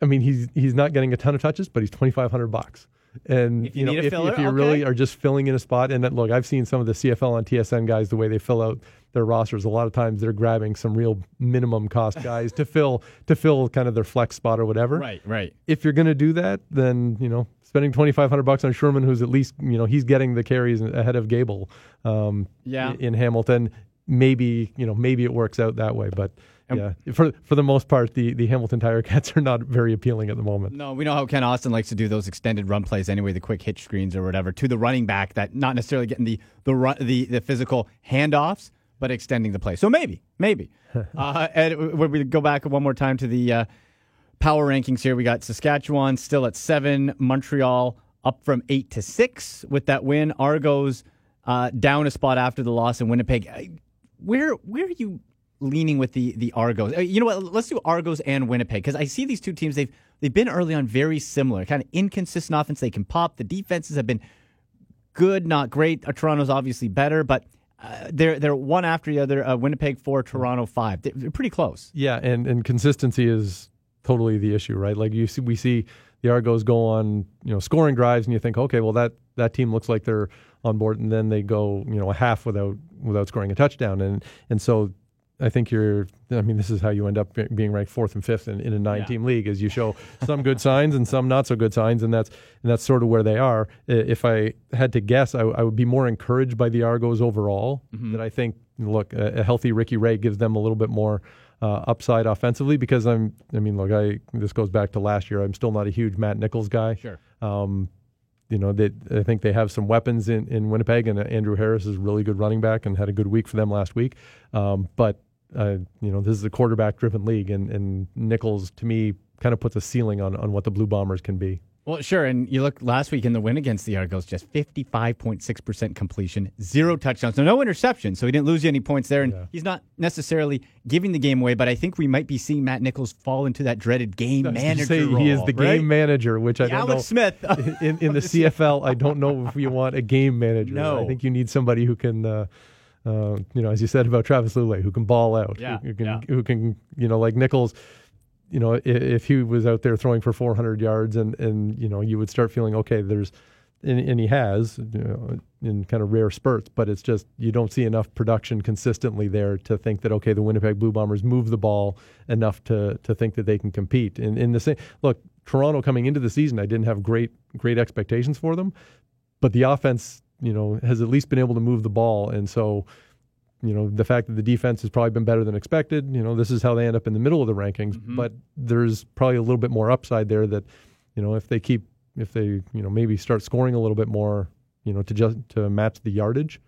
I mean, he's he's not getting a ton of touches, but he's twenty five hundred bucks. And If you know, if, filler, if you okay. really are just filling in a spot, and that, look, I've seen some of the CFL on TSN guys the way they fill out their rosters. A lot of times they're grabbing some real minimum cost guys to fill to fill kind of their flex spot or whatever. Right. Right. If you're going to do that, then you know spending twenty five hundred bucks on Sherman, who's at least you know he's getting the carries ahead of Gable. Um, Yeah. in, Hamilton, maybe you know maybe it works out that way, but. Yeah, for for the most part, the, the Hamilton Tiger-Cats are not very appealing at the moment. No, we know how Kent Austin likes to do those extended run plays anyway, the quick hitch screens or whatever to the running back that not necessarily getting the the run, the, the physical handoffs, but extending the play. So maybe, maybe. uh, and when we go back one more time to the uh, power rankings here, we got Saskatchewan still at seven, Montreal up from eight to six with that win. Argos uh, down a spot after the loss in Winnipeg. Where where are you leaning with the the Argos? Uh, You know what? Let's do Argos and Winnipeg because I see these two teams. They've they've been early on very similar, kind of inconsistent offense. They can pop. The defenses have been good, not great. Uh, Toronto's obviously better, but uh, they're they're one after the other. Uh, Winnipeg four, Toronto five. They're pretty close. Yeah, and, and consistency is totally the issue, right? Like you see, we see the Argos go on, you know, scoring drives, and you think, okay, well that that team looks like they're on board, and then they go, you know, a half without without scoring a touchdown, and and so I think you're. I mean, this is how you end up being ranked fourth and fifth in, in a nine-team league, is you show some good signs and some not so good signs, and that's and that's sort of where they are. If I had to guess, I, I would be more encouraged by the Argos overall. Mm-hmm. That I think, look, a, a healthy Ricky Ray gives them a little bit more uh, upside offensively because I'm. I mean, look, I this goes back to last year. I'm still not a huge Matt Nichols guy. Sure. Um, you know, they, I think they have some weapons in, in Winnipeg, and uh, Andrew Harris is a really good running back and had a good week for them last week. Um, but, uh, you know, this is a quarterback driven league, and, and Nichols, to me, kind of puts a ceiling on, on what the Blue Bombers can be. Well, sure. And you look last week in the win against the Argos, just 55.6% completion, zero touchdowns, so no interceptions. So he didn't lose you any points there. And he's not necessarily giving the game away, but I think we might be seeing Matt Nichols fall into that dreaded game I manager say role. he is the right? game manager, which I The don't Alex know. Smith. in, in the CFL, I don't know if you want a game manager. No. I think you need somebody who can, uh, uh, you know, as you said about Travis Lulay, who can ball out, Yeah, who, who can, yeah. who can, you know, like Nichols. You know, if, if he was out there throwing for 400 yards, and and you know, you would start feeling okay. There's, and, and he has, you know, in kind of rare spurts, but it's just you don't see enough production consistently there to think that okay, the Winnipeg Blue Bombers move the ball enough to to think that they can compete. And in the same look, Toronto coming into the season, I didn't have great great expectations for them, but the offense, you know, has at least been able to move the ball, and so. You know the fact that the defense has probably been better than expected. You know this is how they end up in the middle of the rankings, but there's probably a little bit more upside there. That you know if they keep if they you know maybe start scoring a little bit more, you know to just to match the yardage,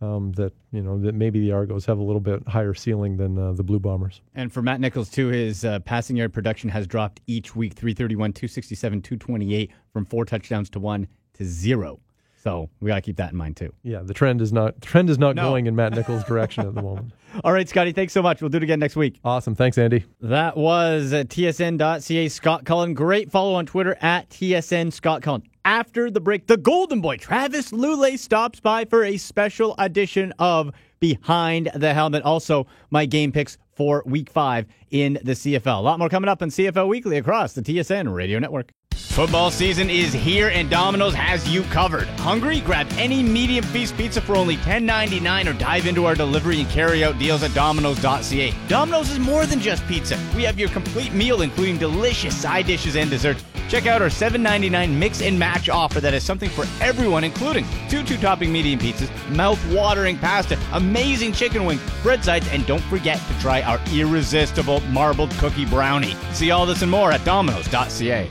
um, that you know that maybe the Argos have a little bit higher ceiling than uh, the Blue Bombers. And for Matt Nichols, too, his uh, passing yard production has dropped each week 331, 267, 228, from four touchdowns to one to zero. So we got to keep that in mind, too. Yeah, the trend is not trend is not No. going in Matt Nichols' direction at the moment. All right, Scotty, thanks so much. We'll do it again next week. Awesome, thanks, Andy. That was TSN.ca Scott Cullen. Great follow on Twitter at TSN Scott Cullen. After the break, the Golden Boy Travis Lulay stops by for a special edition of Behind the Helmet. Also, my game picks for week five in the CFL. A lot more coming up in CFL Weekly across the TSN radio network. Football season is here and Domino's has you covered. Hungry? Grab any medium feast pizza for only $10.99 or dive into our delivery and carry out deals at Domino's.ca. Domino's is more than just pizza. We have your complete meal, including delicious side dishes and desserts. Check out our $7.99 mix and match offer that has something for everyone, including two two topping medium pizzas, mouth watering pasta, amazing chicken wings, bread sides, and don't forget to try our irresistible marbled cookie brownie. See all this and more at Domino's.ca.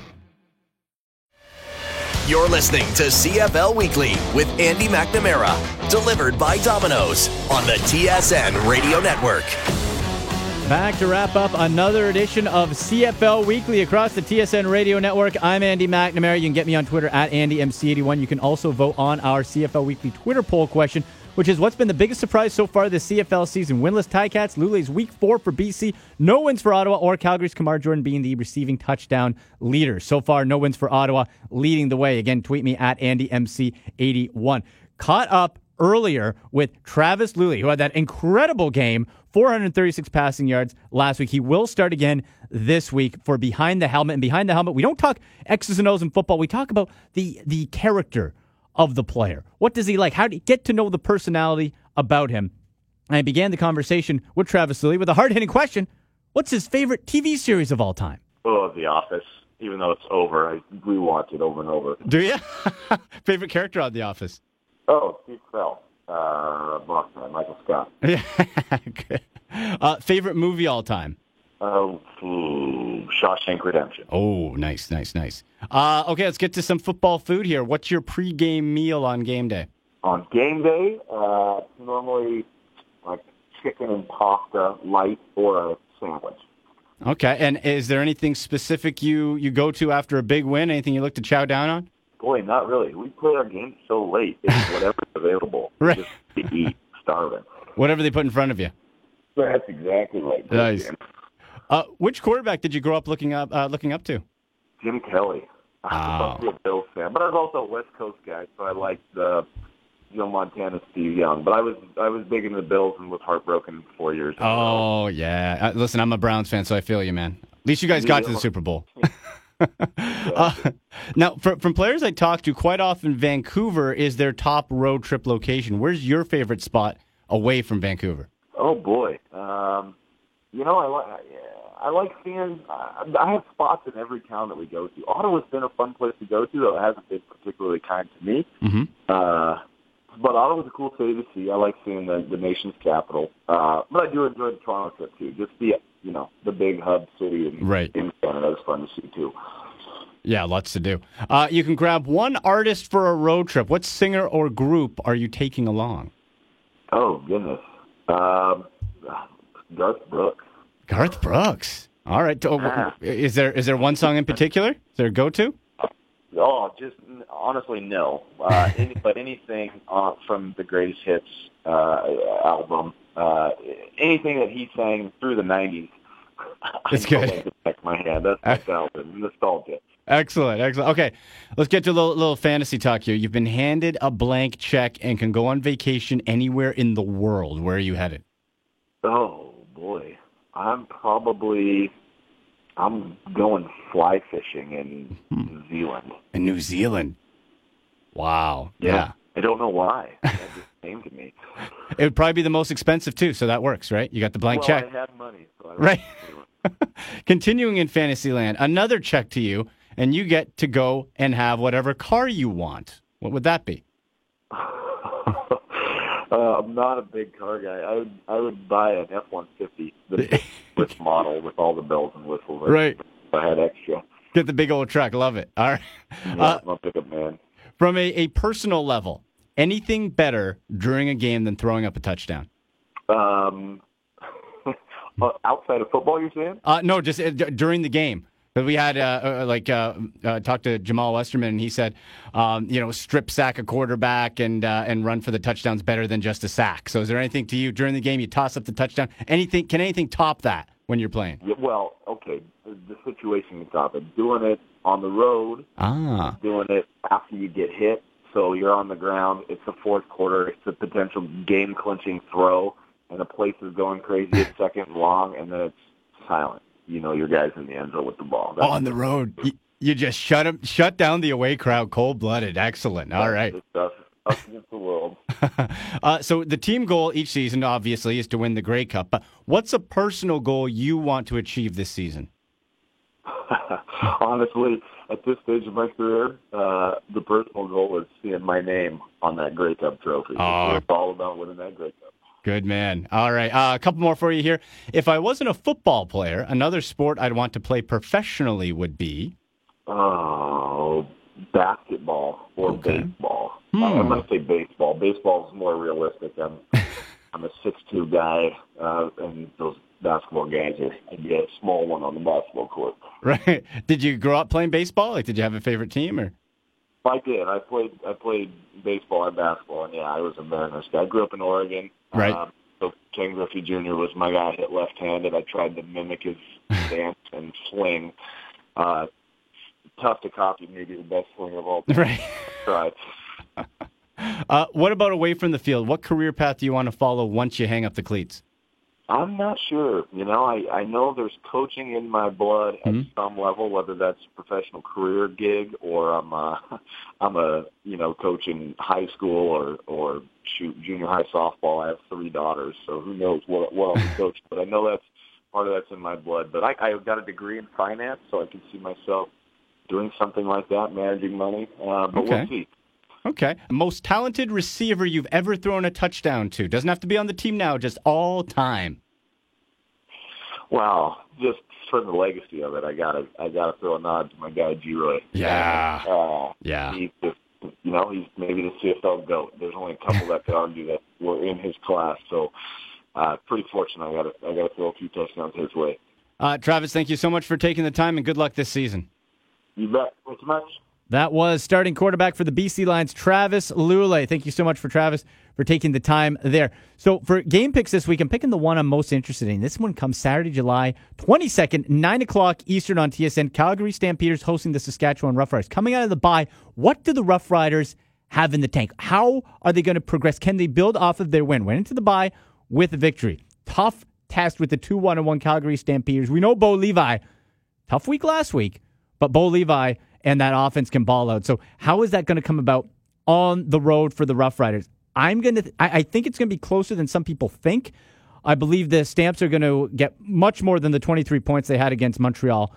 You're listening to CFL Weekly with Andy McNamara, delivered by Domino's on the TSN Radio Network. Back to wrap up another edition of CFL Weekly across the TSN Radio Network. I'm Andy McNamara. You can get me on Twitter at AndyMC81. You can also vote on our CFL Weekly Twitter poll question, which is what's been the biggest surprise so far this CFL season? Winless Ticats, Lulay's week four for BC, no wins for Ottawa, or Calgary's Kamar Jordan being the receiving touchdown leader. So far, no wins for Ottawa, leading the way. Again, tweet me at AndyMC81. Caught up earlier with Travis Lulay, who had that incredible game, 436 passing yards last week. He will start again this week for Behind the Helmet. And Behind the Helmet, we don't talk X's and O's in football. We talk about the the character of the player. What does he like? How do you get to know the personality about him? And I began the conversation with Travis Lulay with a hard hitting question. What's his favorite TV series of all time? Oh, The Office. Even though it's over, I rewatch it over and over. Do you? favorite character on The Office? Oh, Steve Carell, uh, Michael Scott. Yeah. Uh, favorite movie all time? Oh, ooh, Shawshank Redemption. Oh, nice, nice, nice. Uh, okay, let's get to some football food here. What's your pregame meal on game day? On game day, uh, normally like chicken and pasta, light, or a sandwich. Okay, and is there anything specific you you go to after a big win? Anything you look to chow down on? Boy, not really. We play our games so late. It's whatever's available. Right. Just to eat, starving. Whatever they put in front of you. That's exactly right. Nice. Uh, which quarterback did you grow up looking up uh, looking up to? Jim Kelly. I Oh. a Bills fan, but I was also a West Coast guy, so I liked uh, Joe Montana, Steve Young. But I was I was big into the Bills and was heartbroken four years. ago. Oh yeah. Uh, listen, I'm a Browns fan, so I feel you, man. At least you guys got to the Super Bowl. uh, now, from, from players I talk to, quite often Vancouver is their top road trip location. Where's your favorite spot away from Vancouver? Oh boy. Um, you know, I like I like seeing. I I have spots in every town that we go to. Ottawa's been a fun place to go to, though it hasn't been particularly kind to me. Mm-hmm. Uh, but Ottawa's a cool city to see. I like seeing the, the nation's capital. Uh, but I do enjoy the Toronto trip too. Just the you know the big hub city in, Right. in Canada is fun to see too. Yeah, lots to do. Uh, you can grab one artist for a road trip. What singer or group are you taking along? Oh goodness, um, Garth Brooks. Garth Brooks. All right. Oh, Ah. Is there is there one song in particular? Is there a go to? Oh, just honestly, no. Uh, any, but anything uh, from the greatest hits uh, album, uh, anything that he sang through the '90s. That's I good. like back my hand. That's nostalgia. nostalgia. Excellent, excellent. Okay, let's get to a little, little fantasy talk here. You've been handed a blank check and can go on vacation anywhere in the world. Where are you headed? Oh boy, I'm probably I'm going fly fishing in hmm. New Zealand. In New Zealand. Wow. Yeah. I don't know why. That just came to me. It would probably be the most expensive too, so that works, right? You got the blank well, check. I had money, so I Right. Continuing in Fantasyland, another check to you, and you get to go and have whatever car you want. What would that be? Uh, I'm not a big car guy. I would I would buy an F one fifty, the this model with all the bells and whistles. Right. If I had extra. Get the big old truck. Love it. All right. Yeah, Uh, I'm a pickup man. from a, a personal level, anything better during a game than throwing up a touchdown? Um, uh, outside of football, you're saying? Uh, no, just uh, d- during the game. But we had uh, uh, like uh, uh, talked to Jamal Westerman, and he said, um, you know, strip sack a quarterback and uh, and run for the touchdowns better than just a sack. So, is there anything to you during the game? You toss up the touchdown. Anything? Can anything top that when you're playing? Yeah, well, okay. The, situation is top. Doing it on the road, Ah, doing it after you get hit. So you're on the ground. It's the fourth quarter. It's a potential game clinching throw, and the place is going crazy. It's second long, and then it's silent. You know your guys in the end zone with the ball. That's on the road, you, you just them, shut down the away crowd, cold blooded. Excellent. All right. Against the world. Uh, so the team goal each season, obviously, is to win the Grey Cup. But what's a personal goal you want to achieve this season? Honestly, at this stage of my career, uh, the personal goal is seeing my name on that Grey Cup trophy. Oh. It's all about winning that Grey Cup. Good man. All right. Uh, a couple more for you here. If I wasn't a football player, another sport I'd want to play professionally would be. Oh, basketball. or Okay. baseball. Hmm. I'm going to say baseball. Baseball is more realistic. I'm I'm a six two guy, uh, and those basketball guys are I'd be a small one on the basketball court. Right. Did you grow up playing baseball? Like, did you have a favorite team or? I did. I played. I played baseball and basketball, and yeah, I was a Mariners guy. I grew up in Oregon. Right. Um, so Ken Griffey Jr. was my guy. Hit left-handed. I tried to mimic his stance and swing. Uh, tough to copy. Maybe the best swing of all time. Right. Tried. Uh, what about away from the field? What career path do you want to follow once you hang up the cleats? I'm not sure. You know, I I know there's coaching in my blood at Mhm. some level, whether that's a professional career gig or I'm a I'm a you know coaching high school or or shoot junior high softball. I have three daughters, so who knows what what I'll be coaching. But I know that's part of that's in my blood. But I I got a degree in finance, so I can see myself doing something like that, managing money. Uh, but Okay. we'll see. Okay. Most talented receiver you've ever thrown a touchdown to. Doesn't have to be on the team now, just all time. Wow, just for the legacy of it, I gotta I gotta throw a nod to my guy Geroy. Yeah. Uh, Yeah. He's just you know he's maybe the CFL goat. There's only a couple that could argue that were in his class. So uh, pretty fortunate. I gotta I gotta throw a few touchdowns his way. Uh, Travis, thank you so much for taking the time and good luck this season. You bet. Thanks much. That was starting quarterback for the BC Lions, Travis Lulay. Thank you so much for Travis for taking the time there. So for game picks this week, I'm picking the one I'm most interested in. This one comes Saturday, July 22nd, 9 o'clock Eastern on TSN. Calgary Stampeders hosting the Saskatchewan Roughriders. Coming out of the bye, what do the Roughriders have in the tank? How are they going to progress? Can they build off of their win? Went into the bye with a victory. Tough test with the 2 1 1 Calgary Stampeders. We know Bo Levi, tough week last week, but Bo Levi and that offense can ball out. So how is that going to come about on the road for the Rough Riders? I'm going to. I think it's going to be closer than some people think. I believe the Stamps are going to get much more than the 23 points they had against Montreal.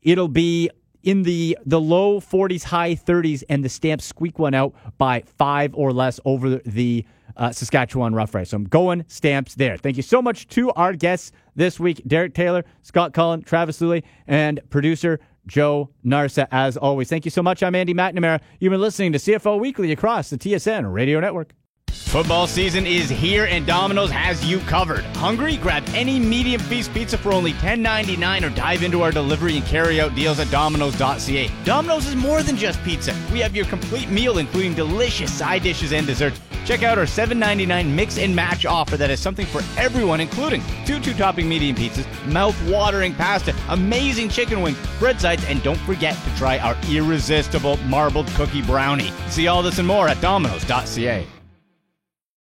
It'll be in the the low 40s, high 30s, and the Stamps squeak one out by five or less over the uh, Saskatchewan Roughriders. So I'm going Stamps there. Thank you so much to our guests this week: Derek Taylor, Scott Cullen, Travis Lulay, and producer Joe Narsa. As always, thank you so much. I'm Andy McNamara. You've been listening to CFL Weekly across the TSN Radio Network. Football season is here and Domino's has you covered. Hungry? Grab any medium feast pizza for only $10.99 or dive into our delivery and carry out deals at Domino's.ca. Domino's is more than just pizza. We have your complete meal, including delicious side dishes and desserts. Check out our $7.99 mix and match offer that has something for everyone, including two two topping medium pizzas, mouth watering pasta, amazing chicken wings, bread sides, and don't forget to try our irresistible marbled cookie brownie. See all this and more at Domino's.ca.